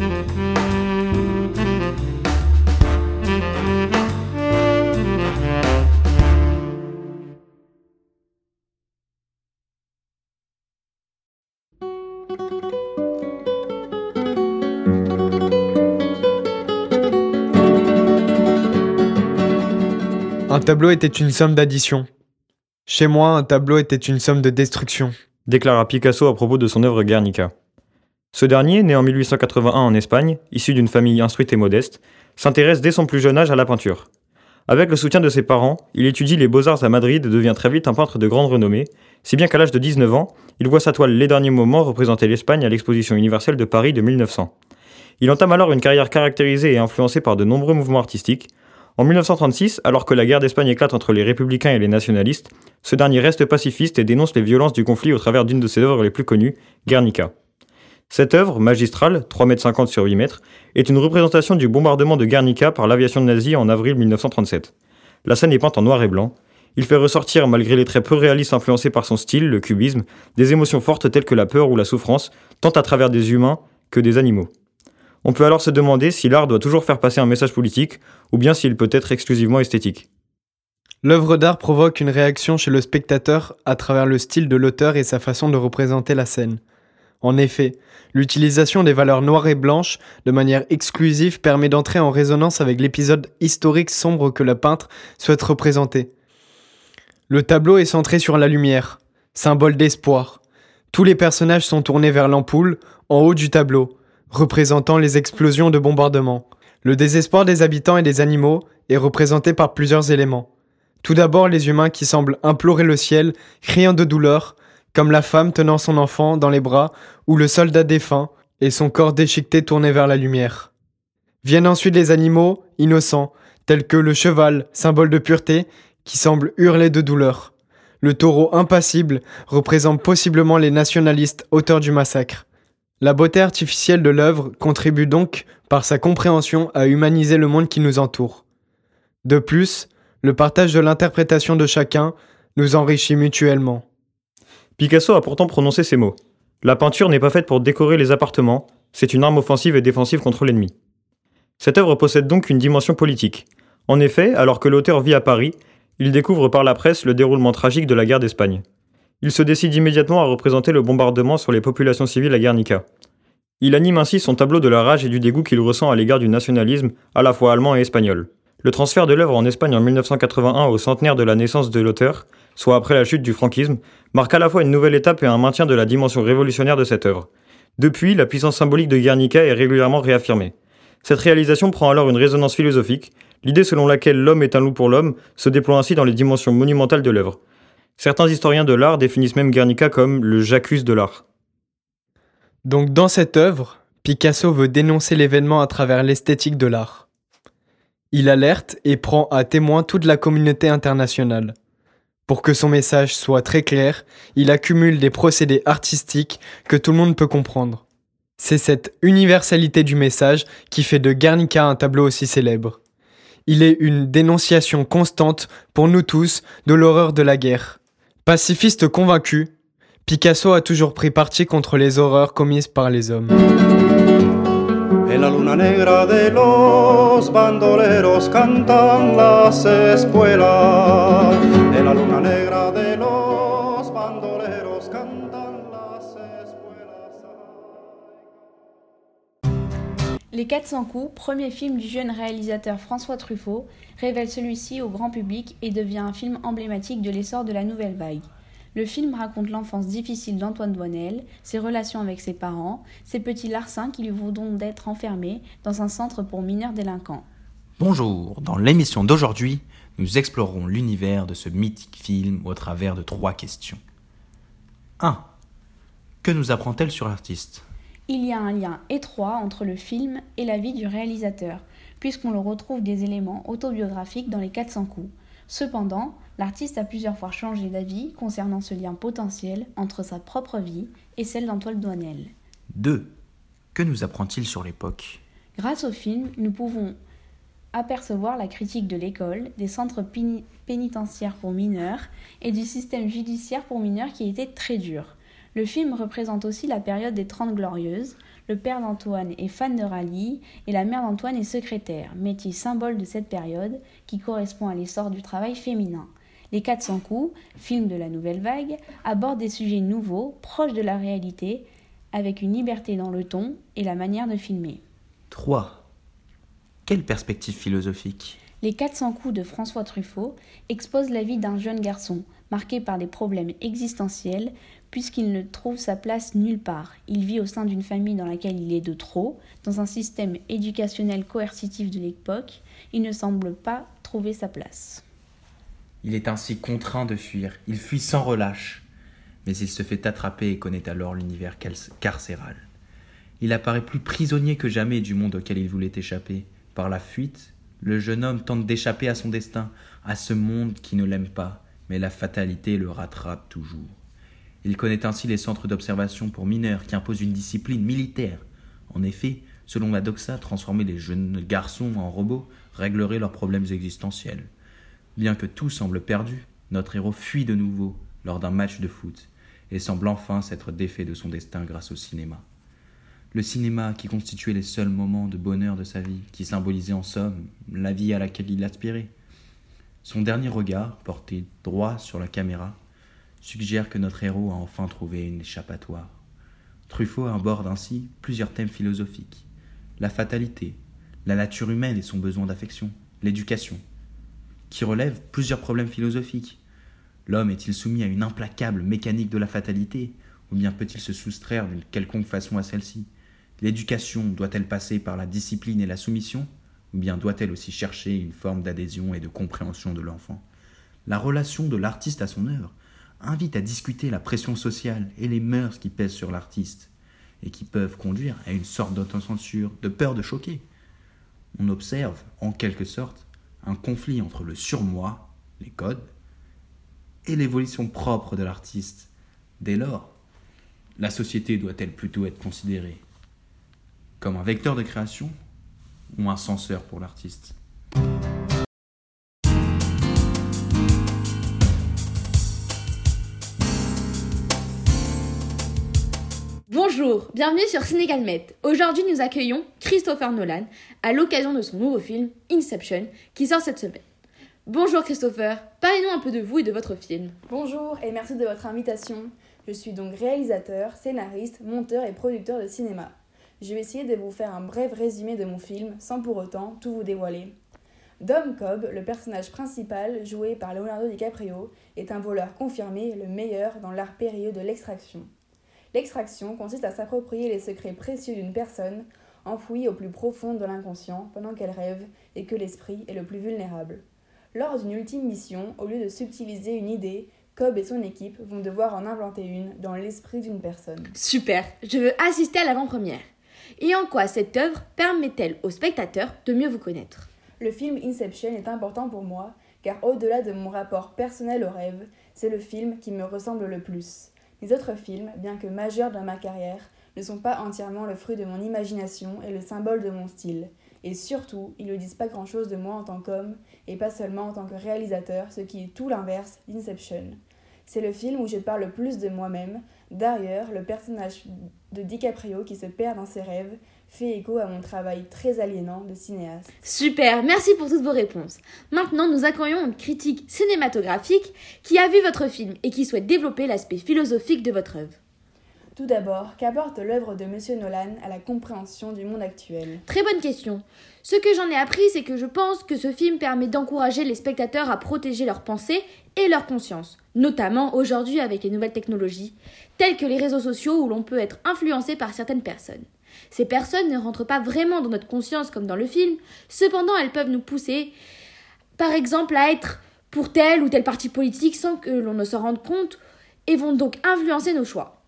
Un tableau était une somme d'addition. Chez moi, un tableau était une somme de destruction. déclara Picasso à propos de son œuvre Guernica. Ce dernier, né en 1881 en Espagne, issu d'une famille instruite et modeste, s'intéresse dès son plus jeune âge à la peinture. Avec le soutien de ses parents, il étudie les beaux-arts à Madrid et devient très vite un peintre de grande renommée, si bien qu'à l'âge de 19 ans, il voit sa toile Les Derniers Moments représenter l'Espagne à l'exposition universelle de Paris de 1900. Il entame alors une carrière caractérisée et influencée par de nombreux mouvements artistiques, en 1936, alors que la guerre d'Espagne éclate entre les républicains et les nationalistes, ce dernier reste pacifiste et dénonce les violences du conflit au travers d'une de ses œuvres les plus connues, Guernica. Cette œuvre, magistrale, 3,50 m sur 8 m, est une représentation du bombardement de Guernica par l'aviation nazie en avril 1937. La scène est peinte en noir et blanc. Il fait ressortir, malgré les traits peu réalistes influencés par son style, le cubisme, des émotions fortes telles que la peur ou la souffrance, tant à travers des humains que des animaux. On peut alors se demander si l'art doit toujours faire passer un message politique, ou bien s'il peut être exclusivement esthétique. L'œuvre d'art provoque une réaction chez le spectateur à travers le style de l'auteur et sa façon de représenter la scène. En effet, l'utilisation des valeurs noires et blanches de manière exclusive permet d'entrer en résonance avec l'épisode historique sombre que le peintre souhaite représenter. Le tableau est centré sur la lumière, symbole d'espoir. Tous les personnages sont tournés vers l'ampoule, en haut du tableau, représentant les explosions de bombardement. Le désespoir des habitants et des animaux est représenté par plusieurs éléments. Tout d'abord les humains qui semblent implorer le ciel, criant de douleur, comme la femme tenant son enfant dans les bras, ou le soldat défunt, et son corps déchiqueté tourné vers la lumière. Viennent ensuite les animaux, innocents, tels que le cheval, symbole de pureté, qui semble hurler de douleur. Le taureau impassible représente possiblement les nationalistes auteurs du massacre. La beauté artificielle de l'œuvre contribue donc, par sa compréhension, à humaniser le monde qui nous entoure. De plus, le partage de l'interprétation de chacun nous enrichit mutuellement. Picasso a pourtant prononcé ces mots. La peinture n'est pas faite pour décorer les appartements, c'est une arme offensive et défensive contre l'ennemi. Cette œuvre possède donc une dimension politique. En effet, alors que l'auteur vit à Paris, il découvre par la presse le déroulement tragique de la guerre d'Espagne. Il se décide immédiatement à représenter le bombardement sur les populations civiles à Guernica. Il anime ainsi son tableau de la rage et du dégoût qu'il ressent à l'égard du nationalisme, à la fois allemand et espagnol. Le transfert de l'œuvre en Espagne en 1981 au centenaire de la naissance de l'auteur, soit après la chute du franquisme, marque à la fois une nouvelle étape et un maintien de la dimension révolutionnaire de cette œuvre. Depuis, la puissance symbolique de Guernica est régulièrement réaffirmée. Cette réalisation prend alors une résonance philosophique, l'idée selon laquelle l'homme est un loup pour l'homme se déploie ainsi dans les dimensions monumentales de l'œuvre. Certains historiens de l'art définissent même Guernica comme le J'accuse de l'art. Donc dans cette œuvre, Picasso veut dénoncer l'événement à travers l'esthétique de l'art. Il alerte et prend à témoin toute la communauté internationale. Pour que son message soit très clair, il accumule des procédés artistiques que tout le monde peut comprendre. C'est cette universalité du message qui fait de Guernica un tableau aussi célèbre. Il est une dénonciation constante pour nous tous de l'horreur de la guerre. Pacifiste convaincu, Picasso a toujours pris parti contre les horreurs commises par les hommes. Les 400 coups, premier film du jeune réalisateur François Truffaut, révèle celui-ci au grand public et devient un film emblématique de l'essor de la nouvelle vague. Le film raconte l'enfance difficile d'Antoine Doinel, ses relations avec ses parents, ses petits larcins qui lui voudront d'être enfermés dans un centre pour mineurs délinquants. Bonjour, dans l'émission d'aujourd'hui, nous explorerons l'univers de ce mythique film au travers de trois questions. 1. Que nous apprend-elle sur l'artiste? Il y a un lien étroit entre le film et la vie du réalisateur, puisqu'on le retrouve des éléments autobiographiques dans les 400 coups. Cependant, l'artiste a plusieurs fois changé d'avis concernant ce lien potentiel entre sa propre vie et celle d'Antoine Doinel. 2. Que nous apprend-il sur l'époque? Grâce au film, nous pouvons apercevoir la critique de l'école, des centres pénitentiaires pour mineurs et du système judiciaire pour mineurs qui était très dur. Le film représente aussi la période des Trente Glorieuses. Le père d'Antoine est fan de rallye et la mère d'Antoine est secrétaire, métier symbole de cette période qui correspond à l'essor du travail féminin. Les 400 coups, film de la nouvelle vague, abordent des sujets nouveaux, proches de la réalité, avec une liberté dans le ton et la manière de filmer. 3. Quelle perspective philosophique? Les 400 coups de François Truffaut exposent la vie d'un jeune garçon, marqué par des problèmes existentiels, puisqu'il ne trouve sa place nulle part. Il vit au sein d'une famille dans laquelle il est de trop, dans un système éducationnel coercitif de l'époque, il ne semble pas trouver sa place. Il est ainsi contraint de fuir, il fuit sans relâche, mais il se fait attraper et connaît alors l'univers carcéral. Il apparaît plus prisonnier que jamais du monde auquel il voulait échapper. Par la fuite, le jeune homme tente d'échapper à son destin, à ce monde qui ne l'aime pas, mais la fatalité le rattrape toujours. Il connaît ainsi les centres d'observation pour mineurs qui imposent une discipline militaire. En effet, selon la doxa, transformer les jeunes garçons en robots réglerait leurs problèmes existentiels. Bien que tout semble perdu, notre héros fuit de nouveau lors d'un match de foot et semble enfin s'être défait de son destin grâce au cinéma. Le cinéma qui constituait les seuls moments de bonheur de sa vie, qui symbolisait en somme la vie à laquelle il aspirait. Son dernier regard, porté droit sur la caméra, suggère que notre héros a enfin trouvé une échappatoire. Truffaut aborde ainsi plusieurs thèmes philosophiques la fatalité, la nature humaine et son besoin d'affection, l'éducation, qui relèvent plusieurs problèmes philosophiques. L'homme est-il soumis à une implacable mécanique de la fatalité, ou bien peut-il se soustraire d'une quelconque façon à celle-ci? L'éducation doit-elle passer par la discipline et la soumission, ou bien doit-elle aussi chercher une forme d'adhésion et de compréhension de l'enfant? La relation de l'artiste à son œuvre invite à discuter la pression sociale et les mœurs qui pèsent sur l'artiste, et qui peuvent conduire à une sorte d'autocensure, de peur de choquer. On observe, en quelque sorte, un conflit entre le surmoi, les codes, et l'évolution propre de l'artiste. Dès lors, la société doit-elle plutôt être considérée comme un vecteur de création ou un censeur pour l'artiste? Bonjour, bienvenue sur Cinégalmet. Aujourd'hui, nous accueillons Christopher Nolan à l'occasion de son nouveau film Inception qui sort cette semaine. Bonjour Christopher, parlez-nous un peu de vous et de votre film. Bonjour et merci de votre invitation. Je suis donc réalisateur, scénariste, monteur et producteur de cinéma. Je vais essayer de vous faire un bref résumé de mon film sans pour autant tout vous dévoiler. Dom Cobb, le personnage principal joué par Leonardo DiCaprio, est un voleur confirmé, le meilleur dans l'art périlleux de l'extraction. L'extraction consiste à s'approprier les secrets précieux d'une personne enfouie au plus profond de l'inconscient pendant qu'elle rêve et que l'esprit est le plus vulnérable. Lors d'une ultime mission, au lieu de subtiliser une idée, Cobb et son équipe vont devoir en inventer une dans l'esprit d'une personne. Super, je veux assister à l'avant-première. Et en quoi cette œuvre permet-elle aux spectateurs de mieux vous connaître? Le film Inception est important pour moi, car au-delà de mon rapport personnel au rêve, c'est le film qui me ressemble le plus. Les autres films, bien que majeurs dans ma carrière, ne sont pas entièrement le fruit de mon imagination et le symbole de mon style. Et surtout, ils ne disent pas grand-chose de moi en tant qu'homme, et pas seulement en tant que réalisateur, ce qui est tout l'inverse d'Inception. C'est le film où je parle le plus de moi-même. D'ailleurs, le personnage de DiCaprio qui se perd dans ses rêves fait écho à mon travail très aliénant de cinéaste. Super, merci pour toutes vos réponses. Maintenant, nous accueillons une critique cinématographique qui a vu votre film et qui souhaite développer l'aspect philosophique de votre œuvre. Tout d'abord, qu'apporte l'œuvre de Monsieur Nolan à la compréhension du monde actuel? Très bonne question. Ce que j'en ai appris, c'est que je pense que ce film permet d'encourager les spectateurs à protéger leurs pensées et leur conscience, notamment aujourd'hui avec les nouvelles technologies, telles que les réseaux sociaux où l'on peut être influencé par certaines personnes. Ces personnes ne rentrent pas vraiment dans notre conscience comme dans le film, cependant elles peuvent nous pousser, par exemple, à être pour tel ou tel parti politique sans que l'on ne s'en rende compte, et vont donc influencer nos choix.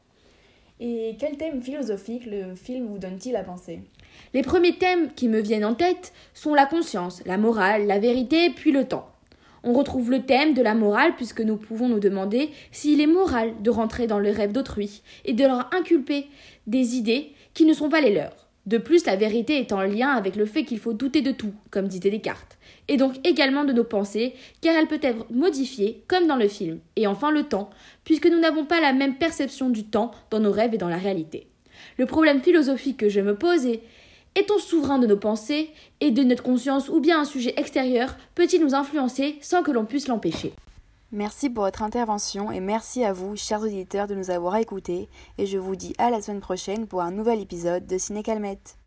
Et quel thème philosophique le film vous donne-t-il à penser? Les premiers thèmes qui me viennent en tête sont la conscience, la morale, la vérité, puis le temps. On retrouve le thème de la morale puisque nous pouvons nous demander s'il est moral de rentrer dans le rêve d'autrui et de leur inculper des idées qui ne sont pas les leurs. De plus, la vérité est en lien avec le fait qu'il faut douter de tout, comme disait Descartes, et donc également de nos pensées, car elle peut être modifiée, comme dans le film. Et enfin le temps, puisque nous n'avons pas la même perception du temps dans nos rêves et dans la réalité. Le problème philosophique que je me pose est est-on souverain de nos pensées et de notre conscience ou bien un sujet extérieur peut-il nous influencer sans que l'on puisse l'empêcher? Merci pour votre intervention et merci à vous, chers auditeurs, de nous avoir écoutés. Et je vous dis à la semaine prochaine pour un nouvel épisode de Ciné Calmette.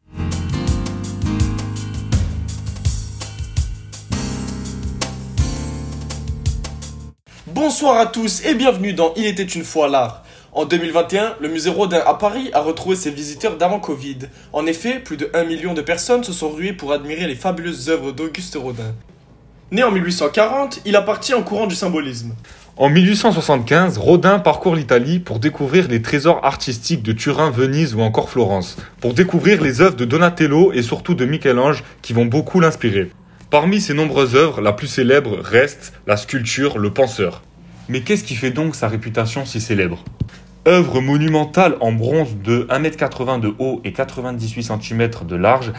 Bonsoir à tous et bienvenue dans Il était une fois l'art. En 2021, le musée Rodin à Paris a retrouvé ses visiteurs d'avant Covid. En effet, plus de 1 million de personnes se sont ruées pour admirer les fabuleuses œuvres d'Auguste Rodin. Né en 1840, il appartient au courant du symbolisme. En 1875, Rodin parcourt l'Italie pour découvrir les trésors artistiques de Turin, Venise ou encore Florence, pour découvrir les œuvres de Donatello et surtout de Michel-Ange qui vont beaucoup l'inspirer. Parmi ses nombreuses œuvres, la plus célèbre reste la sculpture Le Penseur. Mais qu'est-ce qui fait donc sa réputation si célèbre? Œuvre monumentale en bronze de 1m80 de haut et 98 cm de large,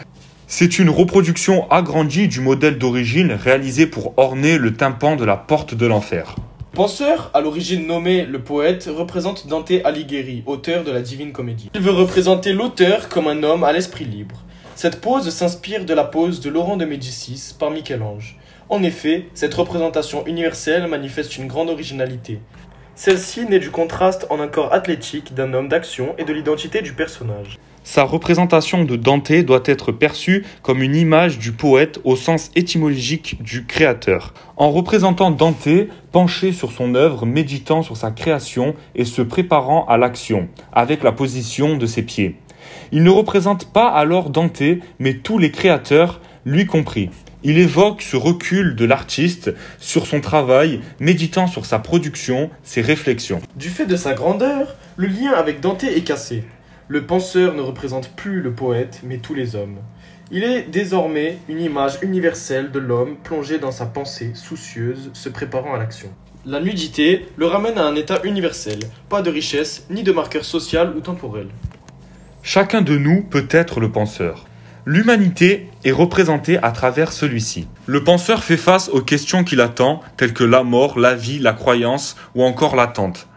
c'est une reproduction agrandie du modèle d'origine réalisé pour orner le tympan de la porte de l'enfer. Penseur, à l'origine nommé le poète, représente Dante Alighieri, auteur de la Divine Comédie. Il veut représenter l'auteur comme un homme à l'esprit libre. Cette pose s'inspire de la pose de Laurent de Médicis par Michel-Ange. En effet, cette représentation universelle manifeste une grande originalité. Celle-ci naît du contraste en un corps athlétique d'un homme d'action et de l'identité du personnage. Sa représentation de Dante doit être perçue comme une image du poète au sens étymologique du créateur. En représentant Dante penché sur son œuvre, méditant sur sa création et se préparant à l'action, avec la position de ses pieds. Il ne représente pas alors Dante, mais tous les créateurs, lui compris. Il évoque ce recul de l'artiste sur son travail, méditant sur sa production, ses réflexions. Du fait de sa grandeur, le lien avec Dante est cassé. Le penseur ne représente plus le poète, mais tous les hommes. Il est désormais une image universelle de l'homme plongé dans sa pensée, soucieuse, se préparant à l'action. La nudité le ramène à un état universel, pas de richesse ni de marqueur social ou temporel. Chacun de nous peut être le penseur. L'humanité est représentée à travers celui-ci. Le penseur fait face aux questions qui l'attendent, telles que la mort, la vie, la croyance ou encore l'attente.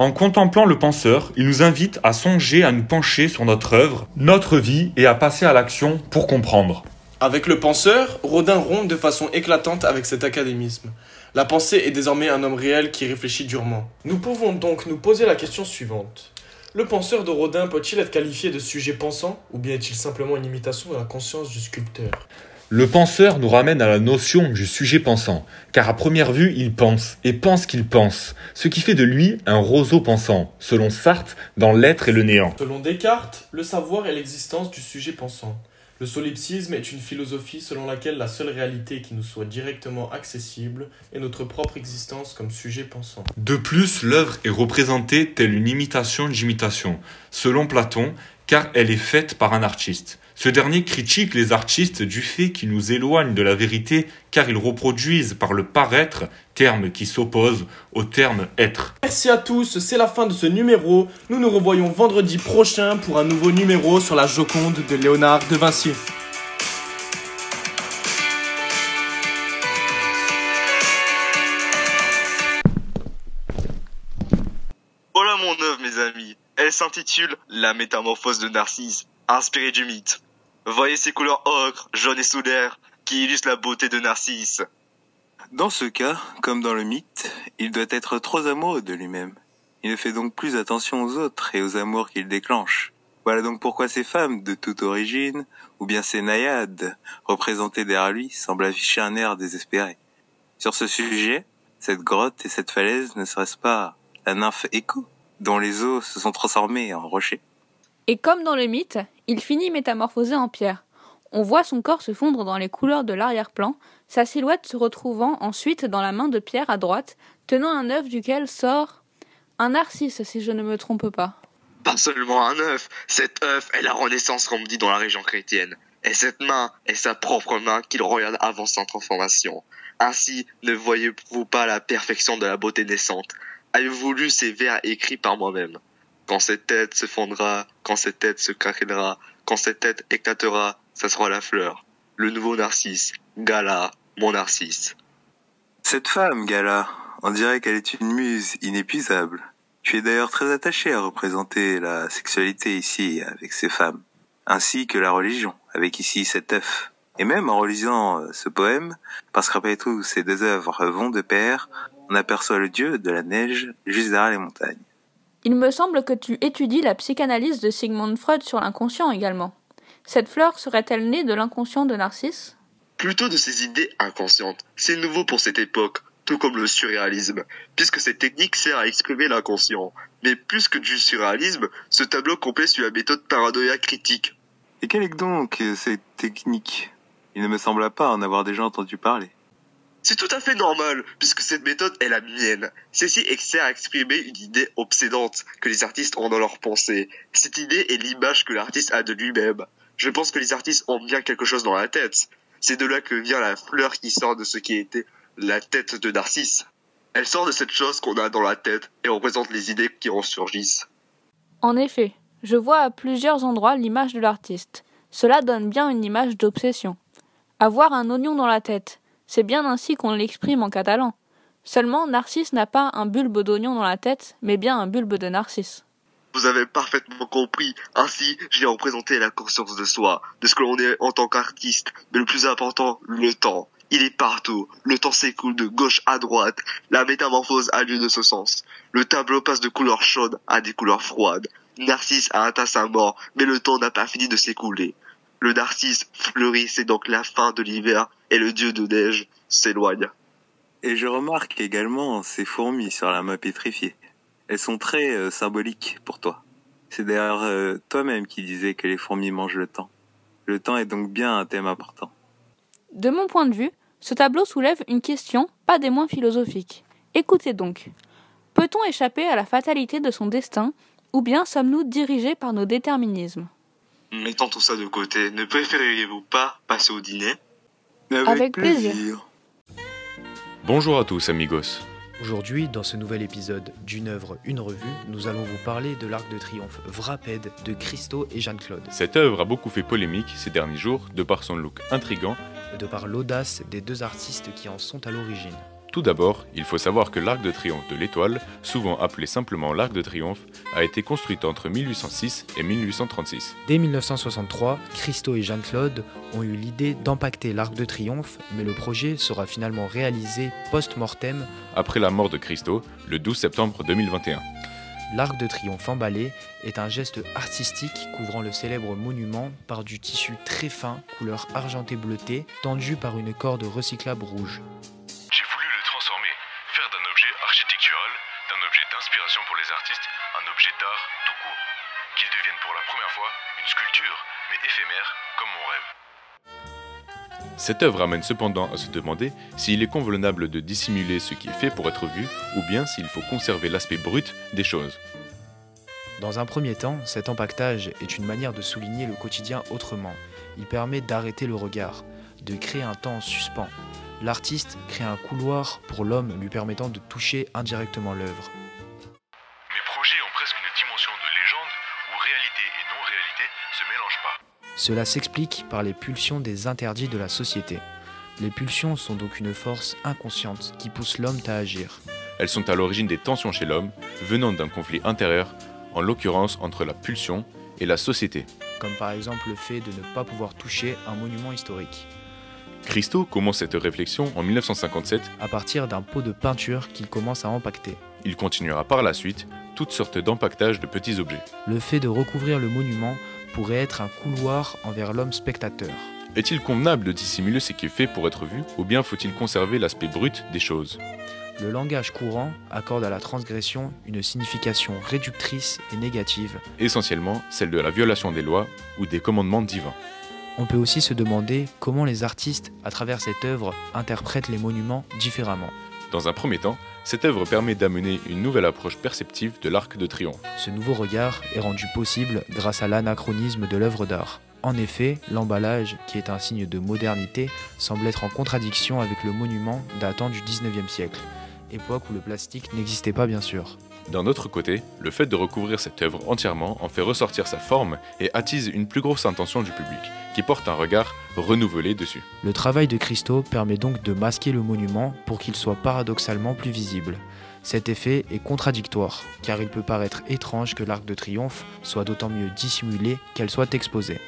En contemplant le penseur, il nous invite à songer à nous pencher sur notre œuvre, notre vie et à passer à l'action pour comprendre. Avec le penseur, Rodin rompt de façon éclatante avec cet académisme. La pensée est désormais un homme réel qui réfléchit durement. Nous pouvons donc nous poser la question suivante. Le penseur de Rodin peut-il être qualifié de sujet pensant, ou bien est-il simplement une imitation de la conscience du sculpteur? Le penseur nous ramène à la notion du sujet pensant, car à première vue il pense, et pense qu'il pense, ce qui fait de lui un roseau pensant, selon Sartre, dans l'être et le néant. Selon Descartes, le savoir est l'existence du sujet pensant. Le solipsisme est une philosophie selon laquelle la seule réalité qui nous soit directement accessible est notre propre existence comme sujet pensant. De plus, l'œuvre est représentée telle une imitation d'imitation, selon Platon, car elle est faite par un artiste. Ce dernier critique les artistes du fait qu'ils nous éloignent de la vérité car ils reproduisent par le paraître, terme qui s'oppose au terme être. Merci à tous, c'est la fin de ce numéro. Nous nous revoyons vendredi prochain pour un nouveau numéro sur la Joconde de Léonard de Vinci. S'intitule La métamorphose de Narcisse, inspirée du mythe. Voyez ces couleurs ocre, jaune et soudaires qui illustrent la beauté de Narcisse. Dans ce cas, comme dans le mythe, il doit être trop amoureux de lui-même. Il ne fait donc plus attention aux autres et aux amours qu'il déclenche. Voilà donc pourquoi ces femmes de toute origine, ou bien ces naïades, représentées derrière lui, semblent afficher un air désespéré. Sur ce sujet, cette grotte et cette falaise ne serait-ce pas la nymphe Écho, dont les eaux se sont transformées en rochers Et comme dans le mythe, il finit métamorphosé en pierre. On voit son corps se fondre dans les couleurs de l'arrière-plan, sa silhouette se retrouvant ensuite dans la main de Pierre à droite, tenant un œuf duquel sort un narcisse, si je ne me trompe pas. Pas seulement un œuf, cet œuf est la renaissance comme dit dans la région chrétienne. Et cette main est sa propre main qu'il regarde avant sa transformation. Ainsi, ne voyez-vous pas la perfection de la beauté naissante? Avez-vous lu ces vers écrits par moi-même Quand cette tête se fondra, quand cette tête se craquera, quand cette tête éclatera, ça sera la fleur. Le nouveau Narcisse, Gala, mon Narcisse. Cette femme, Gala, on dirait qu'elle est une muse inépuisable. Tu es d'ailleurs très attaché à représenter la sexualité ici avec ces femmes, ainsi que la religion avec ici cet œuf. Et même en relisant euh, ce poème, parce qu'après tout ces deux œuvres vont de pair, on aperçoit le dieu de la neige juste derrière les montagnes. Il me semble que tu étudies la psychanalyse de Sigmund Freud sur l'inconscient également. Cette fleur serait-elle née de l'inconscient de Narcisse? Plutôt de ces idées inconscientes. C'est nouveau pour cette époque, tout comme le surréalisme, puisque cette technique sert à exprimer l'inconscient. Mais plus que du surréalisme, ce tableau complet suit la méthode paranoïa critique. Et quelle est donc euh, cette technique? Il ne me semble pas en avoir déjà entendu parler. C'est tout à fait normal, puisque cette méthode est la mienne. Celle-ci à exprimer une idée obsédante que les artistes ont dans leur pensée. Cette idée est l'image que l'artiste a de lui-même. Je pense que les artistes ont bien quelque chose dans la tête. C'est de là que vient la fleur qui sort de ce qui était la tête de Narcisse. Elle sort de cette chose qu'on a dans la tête et représente les idées qui en surgissent. En effet, je vois à plusieurs endroits l'image de l'artiste. Cela donne bien une image d'obsession. Avoir un oignon dans la tête, c'est bien ainsi qu'on l'exprime en catalan. Seulement, Narcisse n'a pas un bulbe d'oignon dans la tête, mais bien un bulbe de Narcisse. Vous avez parfaitement compris. Ainsi, j'ai représenté la conscience de soi, de ce que l'on est en tant qu'artiste. Mais le plus important, le temps. Il est partout. Le temps s'écoule de gauche à droite. La métamorphose a lieu de ce sens. Le tableau passe de couleurs chaudes à des couleurs froides. Narcisse a atteint sa mort, mais le temps n'a pas fini de s'écouler. Le narcisse fleurit, c'est donc la fin de l'hiver, et le dieu de neige s'éloigne. Et je remarque également ces fourmis sur la main pétrifiée. Elles sont très euh, symboliques pour toi. C'est d'ailleurs euh, toi-même qui disais que les fourmis mangent le temps. Le temps est donc bien un thème important. De mon point de vue, ce tableau soulève une question pas des moins philosophiques. Écoutez donc. Peut-on échapper à la fatalité de son destin, ou bien sommes-nous dirigés par nos déterminismes? Mettons tout ça de côté, ne préféreriez-vous pas passer au dîner? Avec plaisir. Bonjour à tous amigos. Aujourd'hui, dans ce nouvel épisode d'une œuvre, une revue, nous allons vous parler de l'Arc de Triomphe Vrapède de Christo et Jeanne-Claude. Cette œuvre a beaucoup fait polémique ces derniers jours de par son look intrigant et de par l'audace des deux artistes qui en sont à l'origine. Tout d'abord, il faut savoir que l'Arc de Triomphe de l'Étoile, souvent appelé simplement l'Arc de Triomphe, a été construite entre 1806 et 1836. Dès 1963, Christo et Jeanne-Claude ont eu l'idée d'empacter l'Arc de Triomphe, mais le projet sera finalement réalisé post-mortem après la mort de Christo, le 12 septembre 2021. L'Arc de Triomphe emballé est un geste artistique couvrant le célèbre monument par du tissu très fin, couleur argenté bleutée, tendu par une corde recyclable rouge. Éphémère, comme mon rêve. Cette œuvre amène cependant à se demander s'il est convenable de dissimuler ce qui est fait pour être vu, ou bien s'il faut conserver l'aspect brut des choses. Dans un premier temps, cet empaquetage est une manière de souligner le quotidien autrement. Il permet d'arrêter le regard, de créer un temps en suspens. L'artiste crée un couloir pour l'homme lui permettant de toucher indirectement l'œuvre. Mes projets ont Cela s'explique par les pulsions des interdits de la société. Les pulsions sont donc une force inconsciente qui pousse l'homme à agir. Elles sont à l'origine des tensions chez l'homme, venant d'un conflit intérieur, en l'occurrence entre la pulsion et la société. Comme par exemple le fait de ne pas pouvoir toucher un monument historique. Christo commence cette réflexion en 1957 à partir d'un pot de peinture qu'il commence à empacter. Il continuera par la suite toutes sortes d'empaquetages de petits objets. Le fait de recouvrir le monument pourrait être un couloir envers l'homme spectateur. Est-il convenable de dissimuler ce qui est fait pour être vu, ou bien faut-il conserver l'aspect brut des choses? Le langage courant accorde à la transgression une signification réductrice et négative, essentiellement celle de la violation des lois ou des commandements divins. On peut aussi se demander comment les artistes, à travers cette œuvre, interprètent les monuments différemment. Dans un premier temps, cette œuvre permet d'amener une nouvelle approche perceptive de l'Arc de Triomphe. Ce nouveau regard est rendu possible grâce à l'anachronisme de l'œuvre d'art. En effet, l'emballage, qui est un signe de modernité, semble être en contradiction avec le monument datant du 19e siècle, époque où le plastique n'existait pas bien sûr. D'un autre côté, le fait de recouvrir cette œuvre entièrement en fait ressortir sa forme et attise une plus grosse intention du public, qui porte un regard renouvelé dessus. Le travail de Christo permet donc de masquer le monument pour qu'il soit paradoxalement plus visible. Cet effet est contradictoire, car il peut paraître étrange que l'arc de triomphe soit d'autant mieux dissimulé qu'elle soit exposée.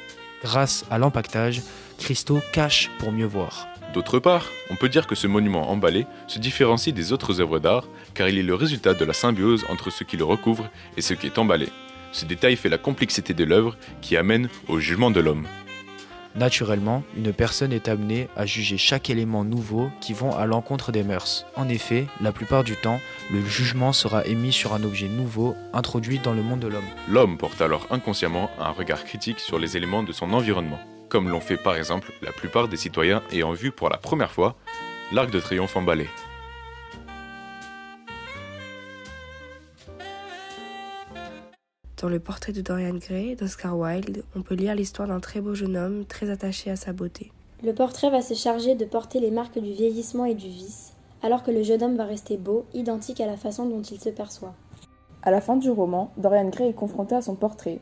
Grâce à l'empaquetage, Christo cache pour mieux voir. D'autre part, on peut dire que ce monument emballé se différencie des autres œuvres d'art car il est le résultat de la symbiose entre ce qui le recouvre et ce qui est emballé. Ce détail fait la complexité de l'œuvre qui amène au jugement de l'homme. Naturellement, une personne est amenée à juger chaque élément nouveau qui vont à l'encontre des mœurs. En effet, la plupart du temps, le jugement sera émis sur un objet nouveau introduit dans le monde de l'homme. L'homme porte alors inconsciemment un regard critique sur les éléments de son environnement, comme l'ont fait par exemple la plupart des citoyens ayant vu pour la première fois l'Arc de Triomphe emballé. Dans le portrait de Dorian Gray d'Oscar Wilde, on peut lire l'histoire d'un très beau jeune homme très attaché à sa beauté. Le portrait va se charger de porter les marques du vieillissement et du vice, alors que le jeune homme va rester beau, identique à la façon dont il se perçoit. À la fin du roman, Dorian Gray est confronté à son portrait.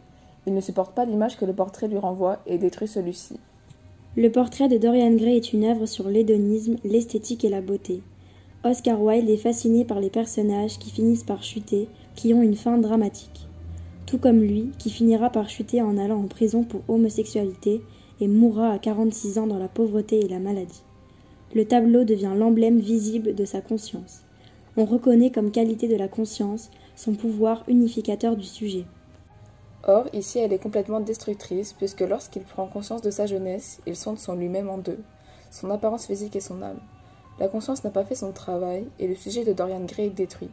Il ne supporte pas l'image que le portrait lui renvoie et détruit celui-ci. Le portrait de Dorian Gray est une œuvre sur l'hédonisme, l'esthétique et la beauté. Oscar Wilde est fasciné par les personnages qui finissent par chuter, qui ont une fin dramatique. Tout comme lui, qui finira par chuter en allant en prison pour homosexualité et mourra à 46 ans dans la pauvreté et la maladie. Le tableau devient l'emblème visible de sa conscience. On reconnaît comme qualité de la conscience son pouvoir unificateur du sujet. Or, ici, elle est complètement destructrice, puisque lorsqu'il prend conscience de sa jeunesse, il sonde son lui-même en deux, son apparence physique et son âme. La conscience n'a pas fait son travail, et le sujet de Dorian Gray est détruit.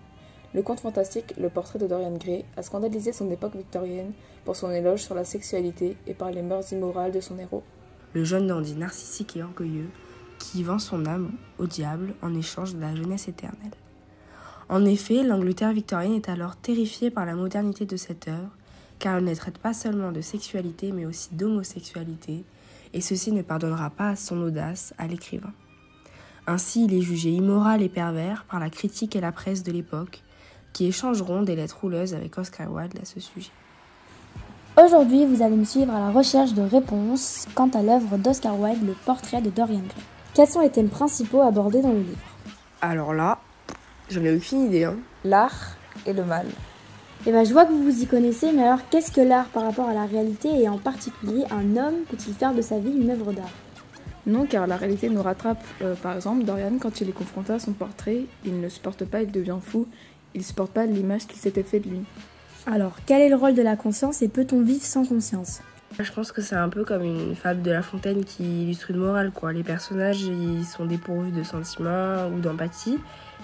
Le conte fantastique Le portrait de Dorian Gray a scandalisé son époque victorienne pour son éloge sur la sexualité et par les mœurs immorales de son héros. Le jeune dandy narcissique et orgueilleux qui vend son âme au diable en échange de la jeunesse éternelle. En effet, l'Angleterre victorienne est alors terrifiée par la modernité de cette œuvre, car elle ne traite pas seulement de sexualité mais aussi d'homosexualité, et ceci ne pardonnera pas à son audace à l'écrivain. Ainsi, il est jugé immoral et pervers par la critique et la presse de l'époque, qui échangeront des lettres rouleuses avec Oscar Wilde à ce sujet. Aujourd'hui, vous allez me suivre à la recherche de réponses quant à l'œuvre d'Oscar Wilde, Le portrait de Dorian Gray. Quels sont les thèmes principaux abordés dans le livre? Alors là, j'en ai aucune idée. Hein. L'art et le mal. Eh ben, je vois que vous vous y connaissez, mais alors qu'est-ce que l'art par rapport à la réalité et en particulier un homme peut-il faire de sa vie une œuvre d'art? Non, car la réalité nous rattrape. Euh, par exemple, Dorian, quand il est confronté à son portrait, il ne supporte pas, il devient fou, il ne supporte pas l'image qu'il s'était fait de lui. Alors, quel est le rôle de la conscience et peut-on vivre sans conscience? Je pense que c'est un peu comme une fable de La Fontaine qui illustre une morale. Quoi. Les personnages ils sont dépourvus de sentiments ou d'empathie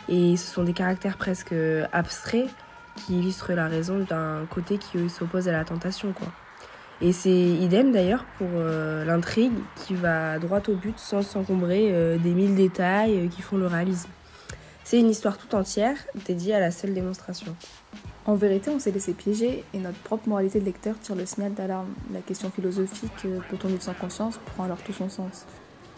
et ce sont des caractères presque abstraits qui illustrent la raison d'un côté qui s'oppose à la tentation. Quoi. Et c'est idem d'ailleurs pour euh, l'intrigue qui va droit au but sans s'encombrer euh, des mille détails euh, qui font le réalisme. C'est une histoire tout entière dédiée à la seule démonstration. En vérité, on s'est laissé piéger et notre propre moralité de lecteur tire le signal d'alarme. La question philosophique, peut-on vivre sans conscience, prend alors tout son sens.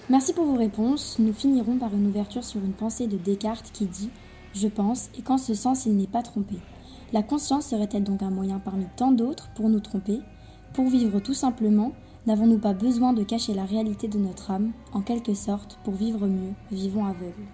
Merci pour vos réponses. Nous finirons par une ouverture sur une pensée de Descartes qui dit Je pense, et qu'en ce sens il n'est pas trompé. La conscience serait-elle donc un moyen parmi tant d'autres pour nous tromper? Pour vivre tout simplement, n'avons-nous pas besoin de cacher la réalité de notre âme En quelque sorte, pour vivre mieux, vivons aveugles.